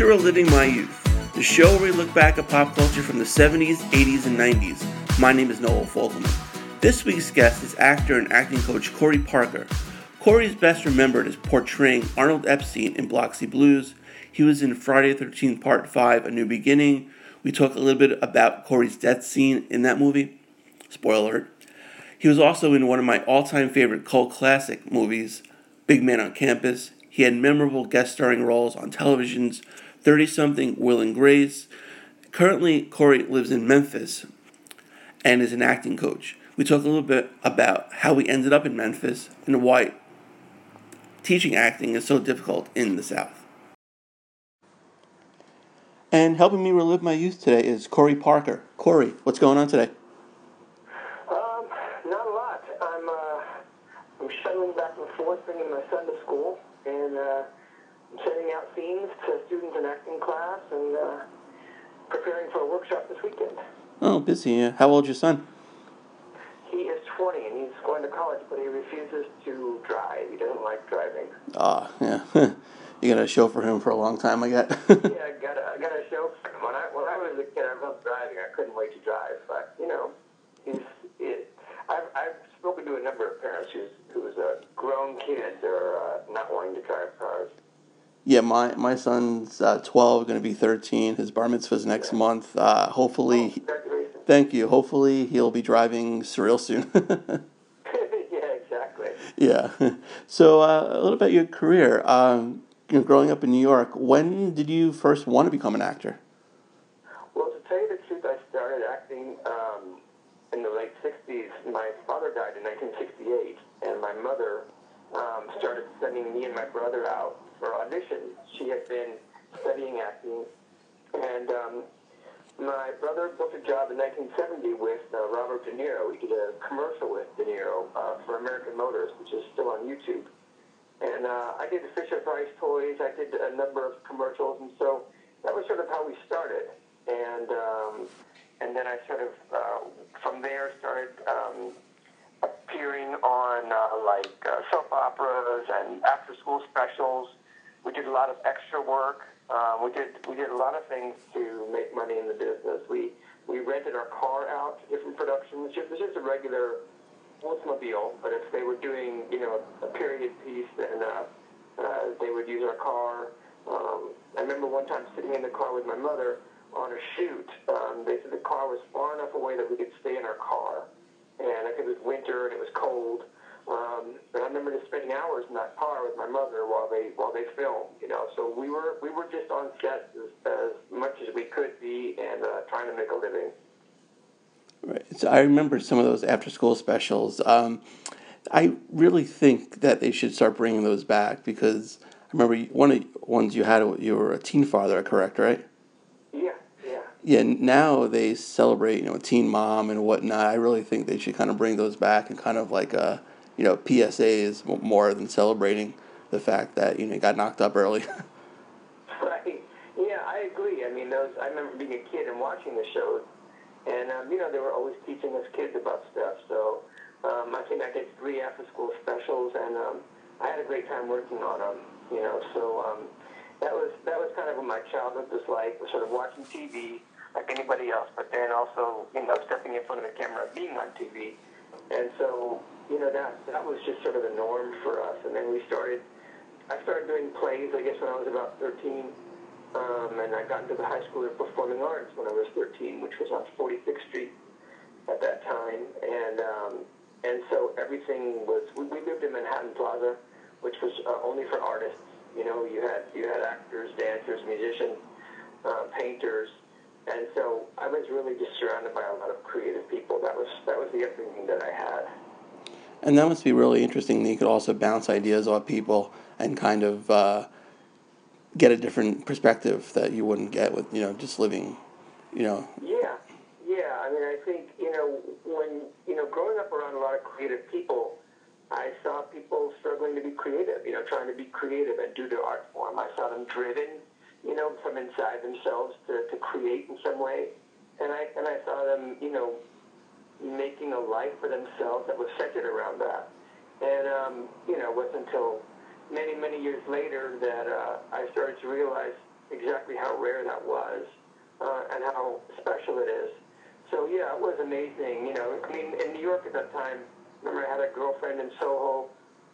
To Reliving My Youth, the show where we look back at pop culture from the 70s, 80s, and 90s. My name is Noel Fogelman. This week's guest is actor and acting coach Corey Parker. Corey is best remembered as portraying Arnold Epstein in Biloxi Blues. He was in Friday the 13th Part 5, A New Beginning. We talk a little bit about Corey's death scene in that movie. Spoiler alert. He was also in one of my all time favorite cult classic movies, Big Man on Campus. He had memorable guest starring roles on television's 30 something Will and Grace. Currently, Corey lives in Memphis and is an acting coach. We talk a little bit about how we ended up in Memphis and why teaching acting is so difficult in the South. And helping me relive my youth today is Corey Parker. Corey, what's going on today? Um, not a lot. I'm uh, I'm shuttling back and forth, bringing my son to school, and uh, I'm sending out scenes to students in acting class, and uh, preparing for a workshop this weekend. Oh, busy. Yeah. How old's your son? He is 20 and he's going to college, but he refuses to drive. He doesn't like driving. Ah, yeah. you got a show for him for a long time, I get. yeah, I got a, I got a show for him. When I when I was a kid, I loved driving. I couldn't wait to drive, but you know, he's it. I've I've spoken to a number of parents who's who's uh, grown kids are uh, not wanting to drive cars. Yeah, my my son's uh, twelve, going to be thirteen. His bar mitzvah's next month. Uh, hopefully, Oh, thank you. Hopefully, he'll be driving surreal soon. yeah, exactly. yeah. So uh, a little about your career. Um, you know, growing up in New York, when did you first want to become an actor? Well, to tell you the truth, I started acting um, in the late 60s. My father died in 1968, and my mother um, started sending me and my brother out for auditions. She had been studying acting, and um, my brother booked a job in 1970 with uh, Robert De Niro. He did a commercial with De Niro uh, for American Motors, which is still on YouTube. And uh, I did the Fisher Price toys. I did a number of commercials, and so that was sort of how we started. And um, and then I sort of uh, from there started um, appearing on uh, like uh, soap operas and after-school specials. We did a lot of extra work. Um, we did we did a lot of things to make money in the business. We we rented our car out to different productions. It was just a regular Oldsmobile, but if they were doing, you know, a period piece, then uh, uh, they would use our car. Um, I remember one time sitting in the car with my mother on a shoot. Um, they said the car was far enough away that we could stay in our car, and it was winter and it was cold. Um, and I remember just spending hours in that car with my mother while they while they filmed. You know, so we were we were just on set as, as much as we could be and uh, trying to make a living. Right. So I remember some of those after school specials. Um, I really think that they should start bringing those back because I remember one of the ones you had, you were a teen father, correct, right? Yeah, yeah. Yeah, now they celebrate, you know, teen mom and whatnot. I really think they should kind of bring those back and kind of like a, you know, PSAs more than celebrating the fact that, you know, you got knocked up early. Right. Yeah, I agree. I mean, those. I remember being a kid and watching the shows, and um, you know, they were always teaching us kids about stuff. So um, I think I did three after-school specials, and um, I had a great time working on them. You know, so um, that was that was kind of what my childhood was like, sort of watching TV like anybody else, but then also you know stepping in front of the camera, being on TV, and so you know that that was just sort of the norm for us. And then we started. I started doing plays, I guess, when I was about 13. Um, and I got into the High School of Performing Arts when I was 13, which was on 46th Street at that time. And um, and so everything was. We, we lived in Manhattan Plaza, which was uh, only for artists. You know, you had you had actors, dancers, musicians, uh, painters, and so I was really just surrounded by a lot of creative people. That was that was the upbringing that I had. And that must be really interesting that you could also bounce ideas off people and kind of uh, get a different perspective that you wouldn't get with, you know, just living, you know. Yeah, yeah. I mean, I think you know when you know growing up around a lot of creative people, I saw people struggling to be creative. You know, trying to be creative and do their art form. I saw them driven, you know, from inside themselves to, to create in some way, and I and I saw them, you know, making a life for themselves that was centered around that. And um, you know, it wasn't until many many years later that uh, I started to realize exactly how rare that was uh, and how special it is. So yeah, it was amazing. You know, I mean, in New York at that time, remember I had a girlfriend in Soho.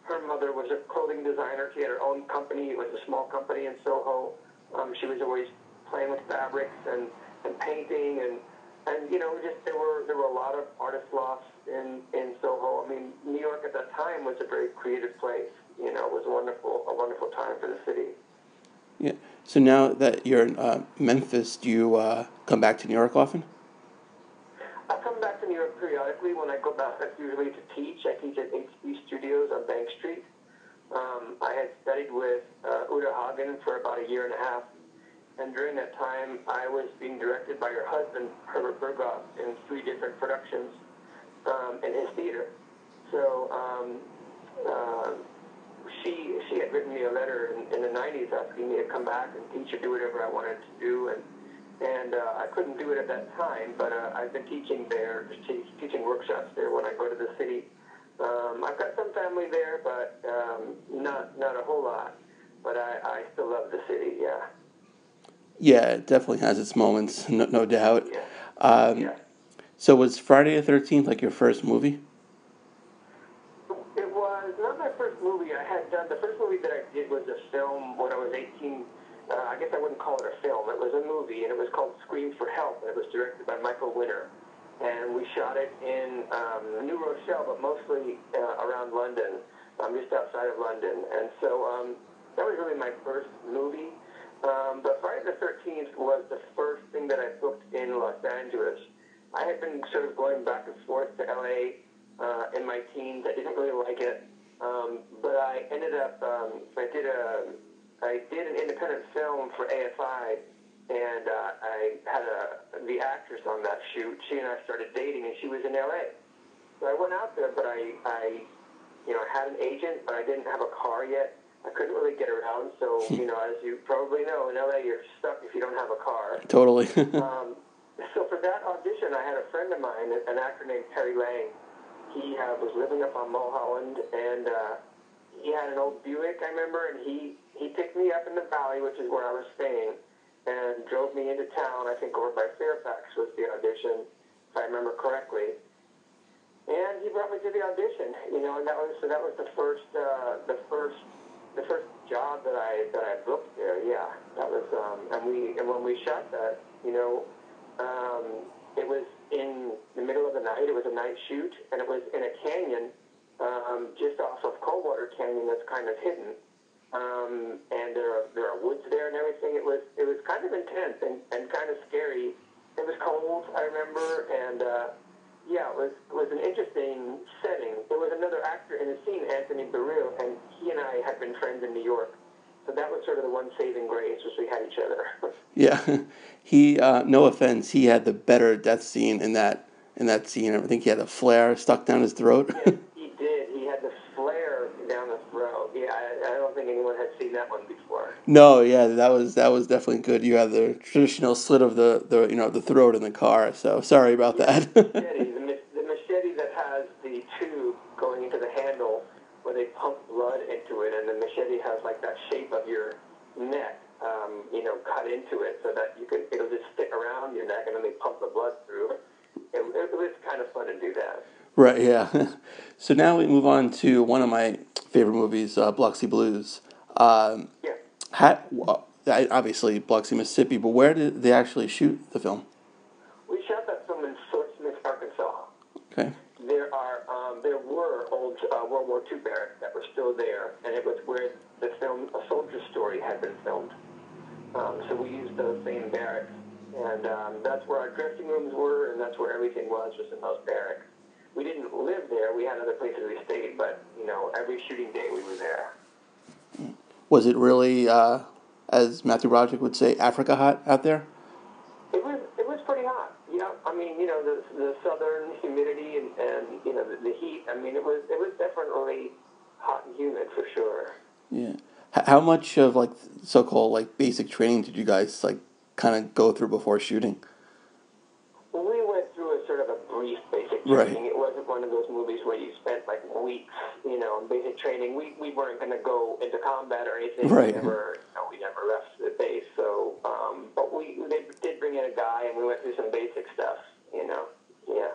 Her mother was a clothing designer. She had her own company. It was a small company in Soho. Um, she was always playing with fabrics and, and painting and and you know just there were there were a lot of artist lofts in in Soho. I mean, New York at that time was a very creative place. You know, it was a wonderful a wonderful time for the city. Yeah. So now that you're in uh, Memphis, do you uh, come back to New York often? I come back to New York periodically. When I go back, that's usually to teach. I teach at HB Studios on Bank Street. Um, I had studied with uh, Uta Hagen for about a year and a half and during that time, I was being directed by her husband, Herbert Berghof, in three different productions um, in his theater. So um, uh, she she had written me a letter in, in, the 90s asking me to come back and teach or do whatever I wanted to do. And and uh, I couldn't do it at that time, but uh, I've been teaching there, te- teaching workshops there when I go to the city. Um, I've got some family there, but um, not not a whole lot. But I, I still love the city, yeah. Yeah, it definitely has its moments, no, no doubt. Yeah. Um, yeah. So was Friday the Thirteenth like your first movie? It was not my first movie. I had done the first movie that I did was a film when I was 18. Uh, I guess I wouldn't call it a film. It was a movie, and it was called Scream for Help. It was directed by Michael Winner, and we shot it in um, New Rochelle, but mostly uh, around London, um, just outside of London. And so um, that was really my first movie. Um, but Friday the 13th was the first thing that I booked in Los Angeles. I had been sort of going back and forth to LA uh, in my teens. I didn't really like it, um, but I ended up. Um, I did a. I did an independent film for AFI, and uh, I had a the actress on that shoot. She and I started dating, and she was in LA. So I went out there, but I, I, you know, had an agent, but I didn't have a car yet. I couldn't really get around. So, you know, as you probably know, in LA, you're stuck if you don't have a car. Totally. um, so for that audition, I had a friend of mine, an actor named Terry Lang. He uh, was living up on Mulholland, and uh, he had an old Buick, I remember, and he, he picked me up in the valley, which is where I was staying, and drove me into town, I think over by Fairfax was the audition, if I remember correctly. And he brought me to the audition, you know, and that was so that was the first uh, the first the first job that I that I booked there, yeah, that was um, and we and when we shot that, you know, um, it was in the middle of the night. It was a night shoot, and it was in a canyon um, just off of Coldwater Canyon that's kind of hidden. Um, and there are there are woods there and everything. It was it was kind of intense and, and kind of scary. It was cold, I remember, and uh, yeah, it was was an interesting setting. There was another actor in the scene, Anthony Barrile, and he and I had been friends in New York. So that was sort of the one saving grace, was we had each other. yeah, he. Uh, no offense, he had the better death scene in that in that scene. I think he had a flare stuck down his throat. yes, he did. He had the flare down the throat. Yeah, I, I don't think anyone had seen that one before. No, yeah, that was that was definitely good. You had the traditional slit of the, the you know the throat in the car. So sorry about yeah, that. they pump blood into it, and the machete has like that shape of your neck, um, you know, cut into it, so that you can it'll just stick around your neck, and then they pump the blood through. It, it was kind of fun to do that. Right. Yeah. so now we move on to one of my favorite movies, uh, Biloxi Blues. Um, yeah. Had, well, obviously Biloxi, Mississippi, but where did they actually shoot the film? We shot that film in Fort Smith, Arkansas. Okay there are um, there were old War II barracks that were still there, and it was where the film A Soldier's Story had been filmed. Um, so we used those same barracks, and um, that's where our dressing rooms were, and that's where everything was, was in those barracks. We didn't live there; we had other places we stayed, but you know, every shooting day we were there. Was it really, uh, as Matthew Broderick would say, Africa hot out there? you know the the southern humidity and, and you know the, the heat. I mean, it was it was definitely hot and humid for sure. Yeah. How much of like so-called like basic training did you guys like kind of go through before shooting? We went through a sort of a brief basic training. Right. It wasn't one of those movies where you spent like weeks, you know, in basic training. We, we weren't going to go into combat or anything. Right. We never, you know, we never left the base. So, um, but we they did bring in a guy and we went through some basic stuff you know, yeah.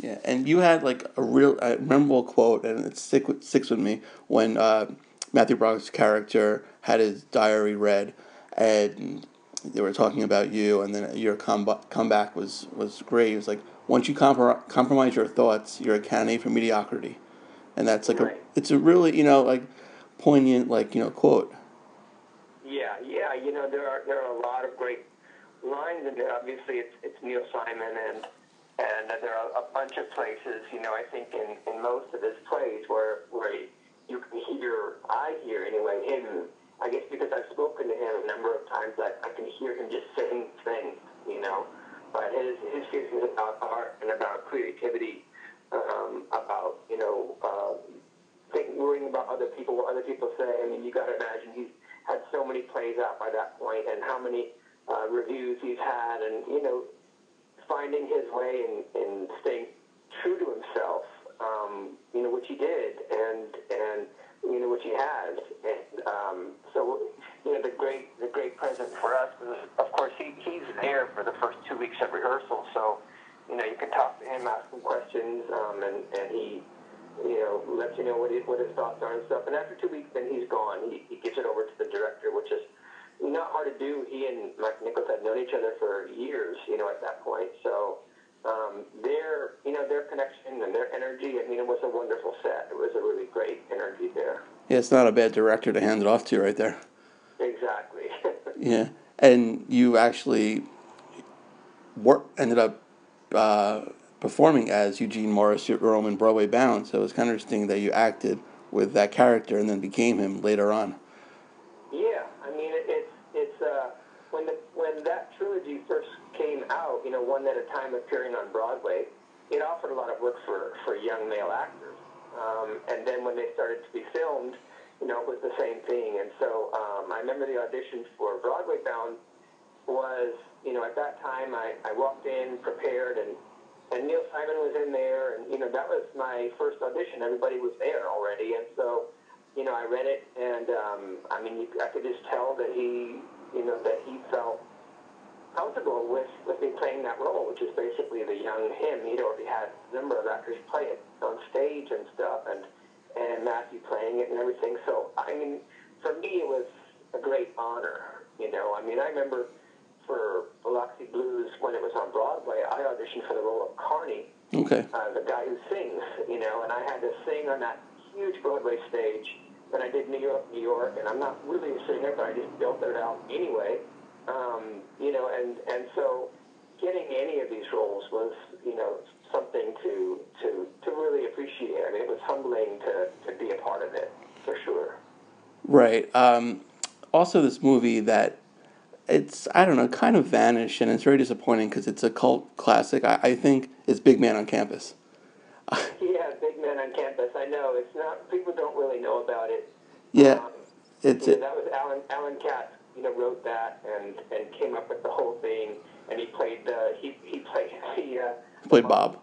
Yeah, and you had like a real a memorable quote, and it stick with, sticks with me when uh, Matthew Broderick's character had his diary read, and they were talking about you, and then your com- comeback was was great. It was like once you comprom- compromise your thoughts, you're a candidate for mediocrity, and that's like Right. a it's a really you know like poignant like you know quote. Yeah, yeah. You know, there are there are a lot of great lines in there. Obviously, it's it's Neil Simon, and and there are a bunch of places. You know, I think in, in most of his plays where where you can hear, I hear anyway, him. I guess because I've spoken to him a number of times, I, I can hear him just saying things. You know, but his his feelings about art and about creativity, um, about you know. Uh, think, worrying about other people, what other people say. I mean, you got to imagine he's had so many plays out by that point, and how many uh, reviews he's had, and you know, finding his way and, and staying true to himself. Um, you know, which he did, and and you know, which he has, and um, so you know, the great the great present for us was, of course, he he's there for the first two weeks of rehearsal, so you know, you can talk to him, ask him questions, um, and and he you know, lets you know what his, what his thoughts are and stuff. And after two weeks, then he's gone. He, he gives it over to the director, which is not hard to do. He and Mike Nichols had known each other for years, you know, at that point. So um, their, you know, their connection and their energy, I mean, it was a wonderful set. It was a really great energy there. Yeah, it's not a bad director to hand it off to right there. Exactly. Yeah, and you actually wor- ended up uh, performing as Eugene Morris, your Roman Broadway Bound. So it was kind of interesting that you acted with that character and then became him later on. Yeah, I mean it, it's it's uh, when that trilogy first came out, you know, one at a time appearing on Broadway, it offered a lot of work for for young male actors. Um, and then when they started to be filmed, you know, it was the same thing. And so um, I remember the audition for Broadway Bound was, you know, at that time I, I walked in prepared and and Neil Simon was in there, and you know that was my first audition. Everybody was there already, and so you know I read it, and um, I mean you, I could just tell that he, you know, that he felt comfortable with with me playing that role, which is basically the young him. He'd already had a number of actors play it on stage and stuff, and and Matthew playing it and everything. So I mean, for me it was a great honor. You know, I mean I remember for Biloxi Blues when it was on Broadway, I auditioned for the role of Carney, Okay. uh, the guy who sings, you know, and I had to sing on that huge Broadway stage. Then I did New York, New York, and I'm not really a singer, but I just built it out anyway. Um, you know, and and so getting any of these roles was, you know, something to to to really appreciate. I mean, it was humbling to to be a part of it for sure. Right. Um, also, this movie that it's I don't know, kind of vanished, and it's very disappointing because it's a cult classic. I, I think it's Big Man on Campus. Yeah, Big Man on Campus. I know it's not. People don't really know about it. Yeah, Um, it's Yeah, it. that was Alan. Alan Katz, you know, wrote that and and came up with the whole thing. And he played the he he played the uh, Played Bob.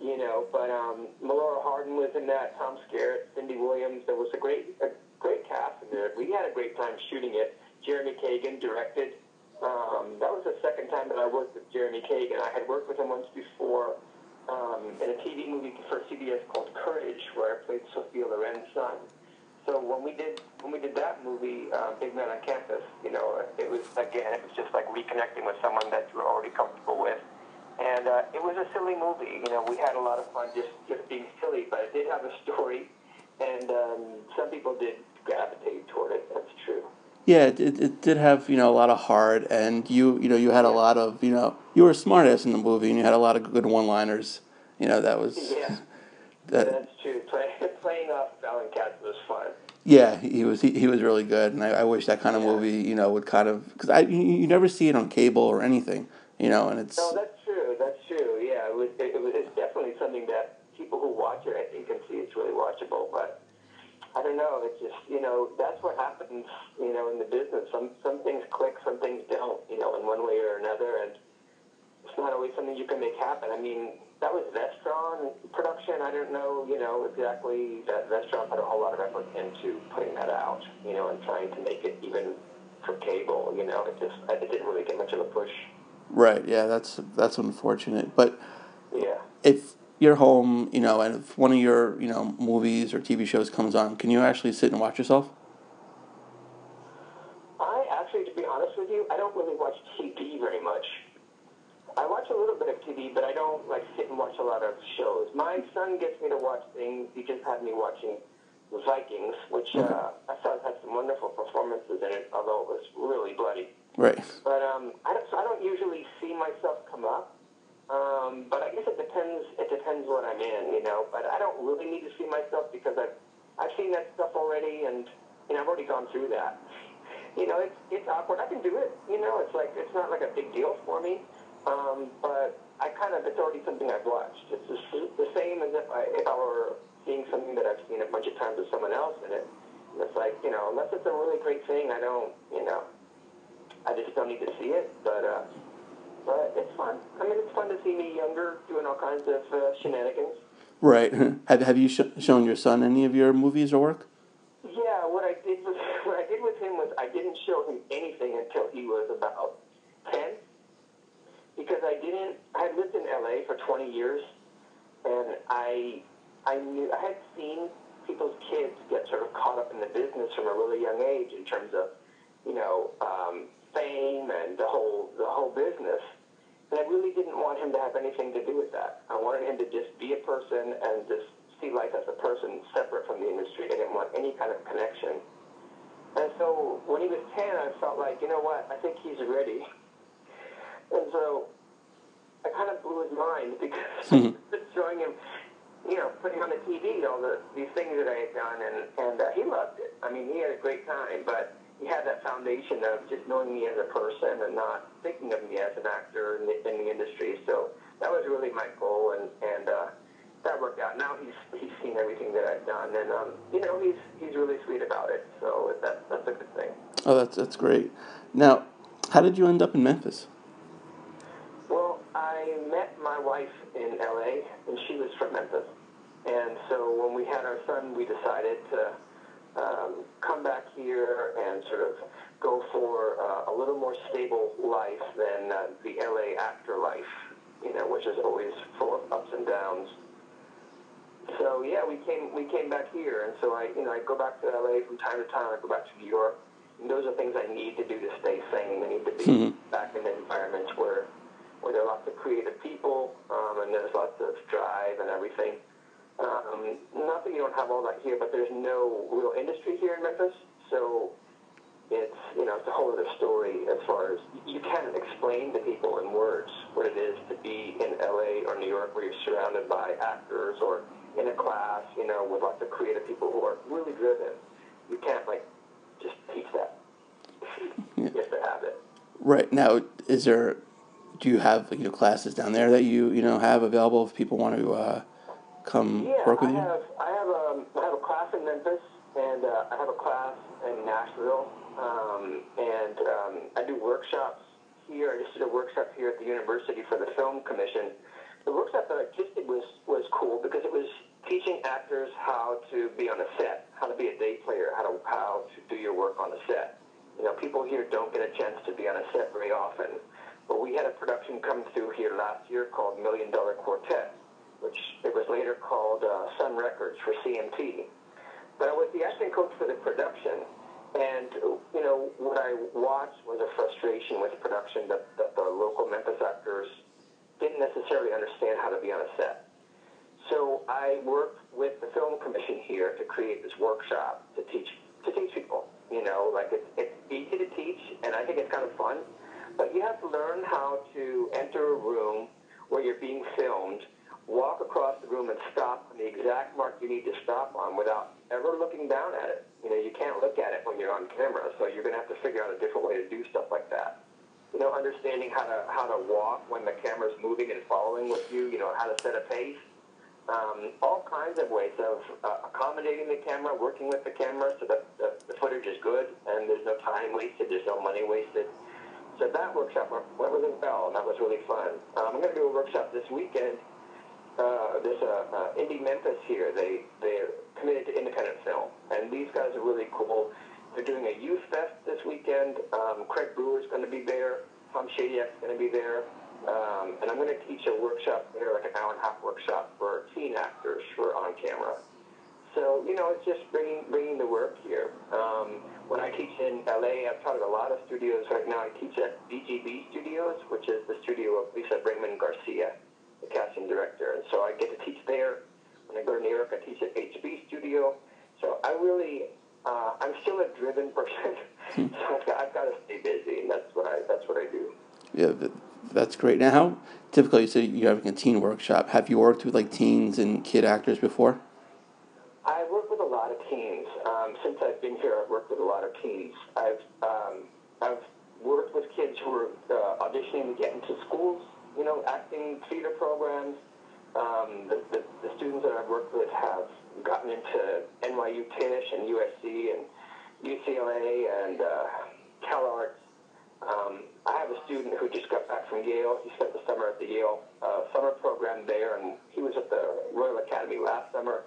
You know, but um, Melora Hardin was in that. Tom Skerritt, Cindy Williams. There was a great a great cast in there. We had a great time shooting it. Jeremy Kagan directed. Um, that was the second time that I worked with Jeremy Kagan. I had worked with him once before um, in a TV movie for CBS called Courage, where I played Sophia Loren's son. So when we did when we did that movie, uh, Big Man on Campus, you know, it was again, it was just like reconnecting with someone that you were already comfortable with, and uh, it was a silly movie. You know, we had a lot of fun just just being silly, but it did have a story, and um, some people did gravitate toward it. That's true. Yeah, it, it, did have you know a lot of heart, and you you know you had a lot of you know you were a smartass in the movie, and you had a lot of good one-liners. You know that was Yeah, that. that's true. Play, playing off Alan Katz was. Yeah, he was he, he was really good, and I, I wish that kind of Yeah. movie you know would kind of because I you, you never see it on cable or anything, you know, and it's No, that's true. That's true. Yeah, it was. It, it was. It's definitely something that people who watch it, I think, can see it's really watchable. But I don't know. It's just you know that's what happens. You know, in the business, some some things click, some things don't. You know, in one way or another, and it's not always something you can make happen. I mean, that was Vestron production. I don't know. You know exactly that Vestron put a whole lot of effort into putting that out. You know, and trying to make it even for cable. You know, it just it didn't really get much of a push. right. Yeah, that's that's unfortunate, but Yeah. if you're home, you know, and if one of your, you know, movies or TV shows comes on, can you actually sit and watch yourself? I actually, to be honest with you, I don't really watch TV very much. I watch a little bit of TV, but I don't like sit and watch a lot of shows. My son gets me to watch things. He just had me watching Vikings, which uh, I thought had some wonderful performances in it, although it was really bloody. Right. But um, I don't, so I don't usually see myself come up. Um, but I guess it depends. It depends what I'm in, you know. But I don't really need to see myself because I've I've seen that stuff already, and you know I've already gone through that. You know, it's it's awkward. I can do it. You know, it's like it's not like a big deal for me. Um, but I kind of it's already something I've watched. It's the, the same as if I if I were seeing something that I've seen a bunch of times with someone else in it. And it's like you know, unless it's a really great thing, I don't. You know, I just don't need to see it. But uh, but it's fun. I mean, it's fun to see me younger doing all kinds of uh, shenanigans. Right. have Have you sh- shown your son any of your movies or work? Yeah. What I did was what I did with him was I didn't show him anything until he was about ten, because I didn't. I had lived in LA for twenty years, and I I knew I had seen people's kids get sort of caught up in the business from a really young age in terms of, you know, um, fame and the whole the whole business. And I really didn't want him to have anything to do with that. I wanted him to just be a person and just see life as a person separate from the industry. I didn't want any kind of connection. And so when he was 10, I felt like, you know what, I think he's ready. And so I kind of blew his mind because mm-hmm. showing him, you know, putting on the TV all the these things that I had done, and and uh, he loved it. I mean, he had a great time, but he had that foundation of just knowing me as a person and not thinking of me as an actor in the, in the industry. So that was really my goal, and and uh, that worked out. Now he's he's seen everything that I've done, and um, you know he's he's really sweet about it. So that's that's a good thing. Oh, that's that's great. Now, how did you end up in Memphis? I met my wife in L.A. and she was from Memphis, and so when we had our son, we decided to um, come back here and sort of go for uh, a little more stable life than uh, the LA actor life, you know, which is always full of ups and downs. So yeah, we came we came back here, and so I you know I go back to LA from time to time. I go back to New York. And those are things I need to do to stay sane. I need to be mm-hmm. back in environments where where there are lots of creative people um, and there's lots of drive and everything. Um, not that you don't have all that here, but there's no real industry here in Memphis, so it's you know it's a whole other story as far as you can't explain to people in words what it is to be in LA or New York where you're surrounded by actors or in a class, you know, with lots of creative people who are really driven. You can't like just teach that. you have to have it. Right now, is there? Do you have you know classes down there that you you know have available if people want to? Uh, come yeah, work with I you? Have, I have a um, I have a class in Memphis, and uh, I have a class in Nashville, um, and um, I do workshops here. I just did a workshop here at the university for the Film Commission. The workshop that I just did was was cool because it was teaching actors how to be on a set, how to be a day player, how to how to do your work on a set. You know, people here don't get a chance to be on a set very often. But we had a production come through here last year called Million Dollar Quartet which it was later called uh, Sun Records for CMT. But I was the acting coach for the production, and you know what I watched was a frustration with production that, that the local Memphis actors didn't necessarily understand how to be on a set. So I worked with the film commission here to create this workshop to teach to teach people. You know, like it's, it's easy to teach, and I think it's kind of fun, but you have to learn how to enter a room where you're being filmed walk across the room and stop on the exact mark you need to stop on without ever looking down at it. You know, you can't look at it when you're on camera, so you're going to have to figure out a different way to do stuff like that. You know, understanding how to how to walk when the camera's moving and following with you. You know, how to set a pace. Um, all kinds of ways of uh, accommodating the camera, working with the camera so that the, the footage is good and there's no time wasted, there's no money wasted. So that workshop went really well, and that was really fun. Um, I'm going to do a workshop this weekend uh, there's a uh, Indie Memphis here. They they're committed to independent film, and these guys are really cool. They're doing a youth fest this weekend. Um, Craig Brewer's going to be there. Tom Shadyac's going to be there. Um, and I'm going to teach a workshop there, like an hour and a half workshop for teen actors for on camera. So, you know, it's just bringing, bringing the work here. Um, when I teach in LA, I've taught at a lot of studios. Right now, I teach at BGB Studios, which is the studio of Lisa Brainman Garcia, the casting director. And so I get to teach there. When I go to New York, I teach at HB Studio. So I really, uh, I'm still a driven person. so I've got, I've got to stay busy, and that's what I, that's what I do. Yeah, that's great. Now, how typically you say you're having a teen workshop? Have you worked with like teens and kid actors before? I work with a lot of teens. Um, since I've been here, I've worked with a teens. I've um, I've worked with kids who are uh, auditioning to get into schools, you know, acting theater programs. Um, the, the, the students that I've worked with have gotten into NYU Tisch and USC and UCLA and uh, CalArts. Um, I have a student who just got back from Yale. He spent the summer at the Yale uh, summer program there, and he was at the Royal Academy last summer.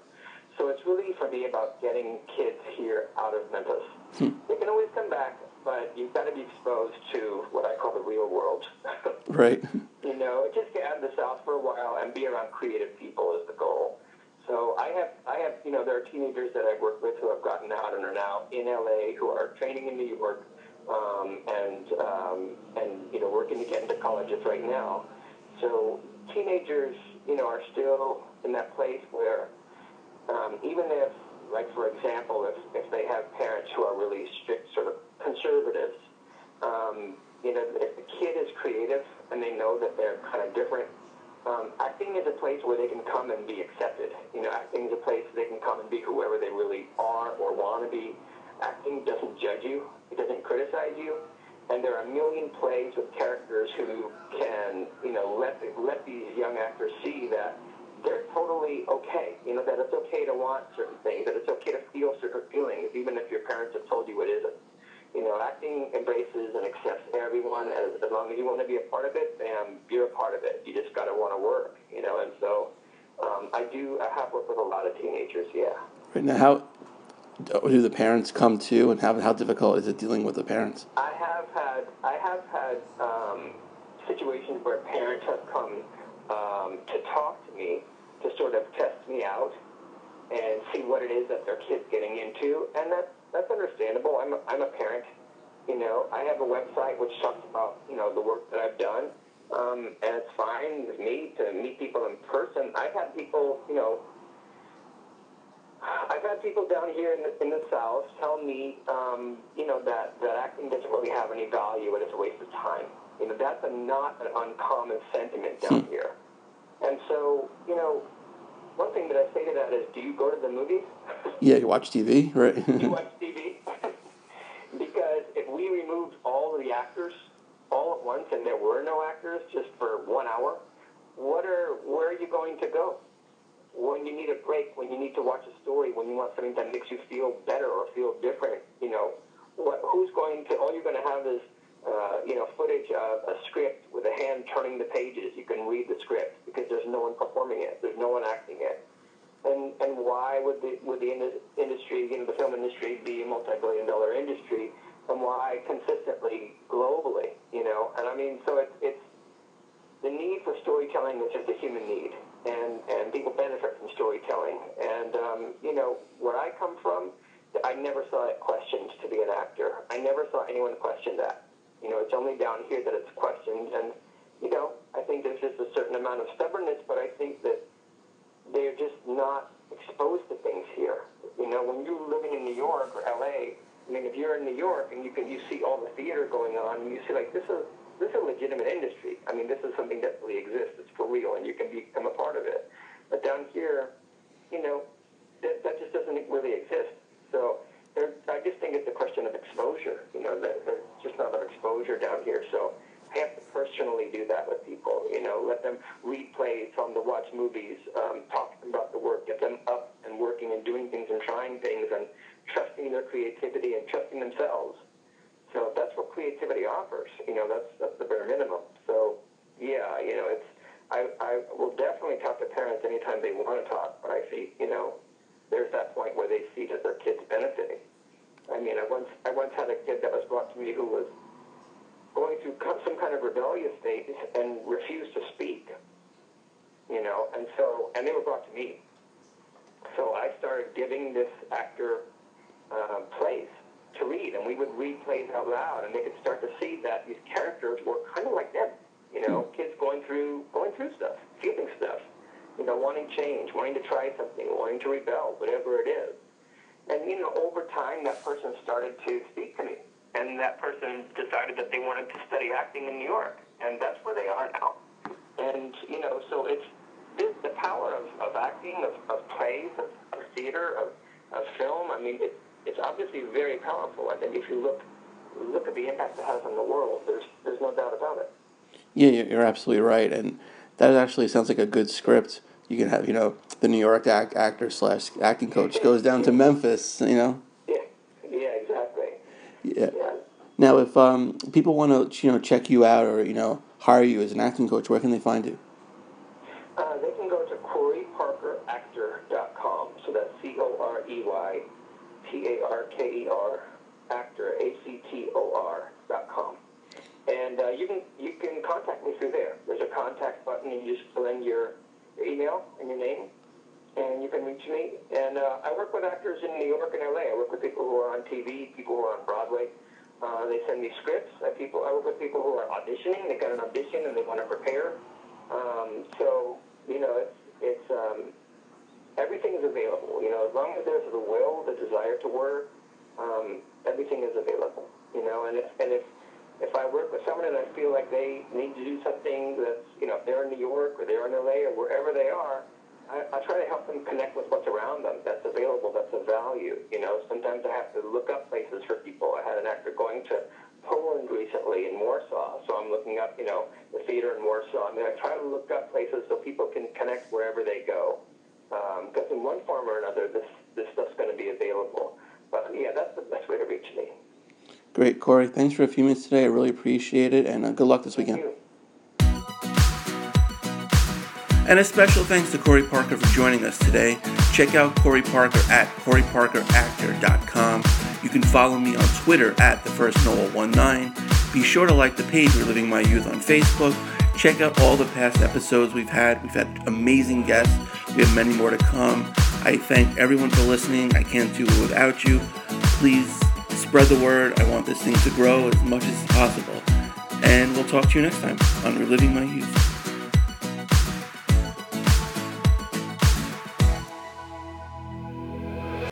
So it's really for me about getting kids here out of Memphis. Hmm. They can always come back, but you've got to be exposed to what I call the real world. right. You know, just get out of the South for a while and be around creative people is the goal. So I have, I have, you know, there are teenagers that I've worked with who have gotten out and are now in LA, who are training in New York, um, and um, and you know, working to get into colleges right now. So teenagers, you know, are still in that place where um, even if, like for example, if, if they have parents who are really strict sort of conservatives, um, you know, if the kid is creative and they know that they're kind of different, um, acting is a place where they can come and be accepted. You know, acting is a place they can come and be whoever they really are or want to be. Acting doesn't judge you. It doesn't criticize you. And there are a million plays with characters who can, you know, let let these young actors see that they're totally okay. You know, that it's okay to want certain things, that it's okay to feel certain feelings, even if your parents have told you it isn't. You know, acting embraces and accepts everyone as, as long as you want to be a part of it, bam, you're a part of it. You just got to want to work, you know, and so um, I do, I have worked with a lot of teenagers, yeah. Right now, how do the parents come to, and how, how difficult is it dealing with the parents? I have had, I have had um, situations where parents have come um, to talk to me to sort of test me out and see what it is that their kid's getting into, and that's that's understandable. I'm a, I'm a parent, you know. I have a website which talks about you know the work that I've done, um, and it's fine with me to meet people in person. I've had people, you know. I've had people down here in the, in the South tell me, um, you know, that, that acting doesn't really have any value and it's a waste of time. You know, that's a, not an uncommon sentiment down hmm. here. And so, you know, one thing that I say to that is, do you go to the movies? Yeah, you watch TV, right? you watch TV? because if we removed all of the actors all at once and there were no actors just for one hour, what are where are you going to go? When you need a break, when you need to watch a story, when you want something that makes you feel better or feel different, you know, what, who's going to? All you're going to have is uh, you know, footage of a script with a hand turning the pages. You can read the script because there's no one performing it. There's no one acting it. And and why would the would the industry, you know, the film industry, be a multi-billion dollar industry? And why consistently globally, you know? And I mean, so it's it's the need for storytelling is just a human need, and and people benefit from storytelling. And um, you know, where I come from, I never saw it questioned to be an actor. I never saw anyone question that. You know, it's only down here that it's questioned, and you know, I think there's just a certain amount of stubbornness, but I think that they're just not exposed to things here. You know, when you're living in New York or LA, I mean, if you're in New York and you can you see all the theater going on, and you see like this is this is a legitimate industry. I mean, this is something that really exists. It's for real, and you can become a part of it. But down here, you know, that, that just doesn't really exist. So I just think it's a question of exposure. You know, that there's just not enough exposure down here. So I have to personally do that with people. You know, let them tell them to watch movies, um, talk about the work, get them up and working and doing things and trying things and trusting their creativity and trusting themselves. So that's what creativity offers. You know, that's that's the bare minimum. So yeah, you know, it's I I will definitely talk to parents anytime they want to talk, but I see you know there's that point where they see that their kid's benefiting. I mean, I once I once had a kid that was brought to me who was going through some some kind of rebellious state and refused to speak. You know, and so, and they were brought to me. So I started giving this actor uh, plays to read, and we would read plays out loud, and they could start to see that these characters were kind of like them. You know, kids going through going through stuff, feeling stuff, you know, wanting change, wanting to try something, wanting to rebel, whatever it is. And you know, over time, that person started to speak to me, and that person decided that they wanted to study acting in New York, and that's where they are now. And you know, so it's this, the power of, of acting, of, of plays, of, of theater, of, of film. I mean, it, it's obviously very powerful. I think if you look look at the impact it has on the world, there's there's no doubt about it. Yeah, you're absolutely right, and that actually sounds like a good script. You can have, you know, the New York act, actor slash acting coach goes down to Memphis, you know. Yeah, yeah, exactly. Yeah. yeah. Now, if um, people want to, you know, check you out or you know hire you as an acting coach, where can they find you? Uh, they can go to CoreyParkerActor.com. So that's C O R E Y P A R K E R actor A C T O R dot com. And uh, you can you can contact me through there. There's a contact button. You just fill in your, your email and your name, and you can reach me. And uh, I work with actors in New York and LA. I work with people who are on TV, people who are on Broadway. Uh, they send me scripts. I people I work with people who are auditioning. They got an audition and they want to prepare. Um, so you know it's it's um, everything is available. You know as long as there's the will, the desire to work, um, everything is available. You know and if and if if I work with someone and I feel like they need to do something that's, you know, if they're in New York or they're in LA or wherever they are, I, I try to help them connect with what's around them that's available, that's of value. You know, sometimes I have to look up places for people. I had an actor going to Poland recently in Warsaw, so I'm looking up, you know, the theater in Warsaw. I mean, I try to look up places so people can connect wherever they go. Because um, in one form or another, this, this stuff's going to be available. But yeah, that's the best way to reach me. Great, Corey. Thanks for a few minutes today. I really appreciate it, and uh, good luck this weekend. And a special thanks to Corey Parker for joining us today. Check out Corey Parker at CoreyParkerActor.com. You can follow me on Twitter at the first Noel19. Be sure to like the page Reliving My Youth on Facebook. Check out all the past episodes we've had. We've had amazing guests. We have many more to come. I thank everyone for listening. I can't do it without you. Please spread the word. I want this thing to grow as much as possible. And we'll talk to you next time on Reliving My Youth.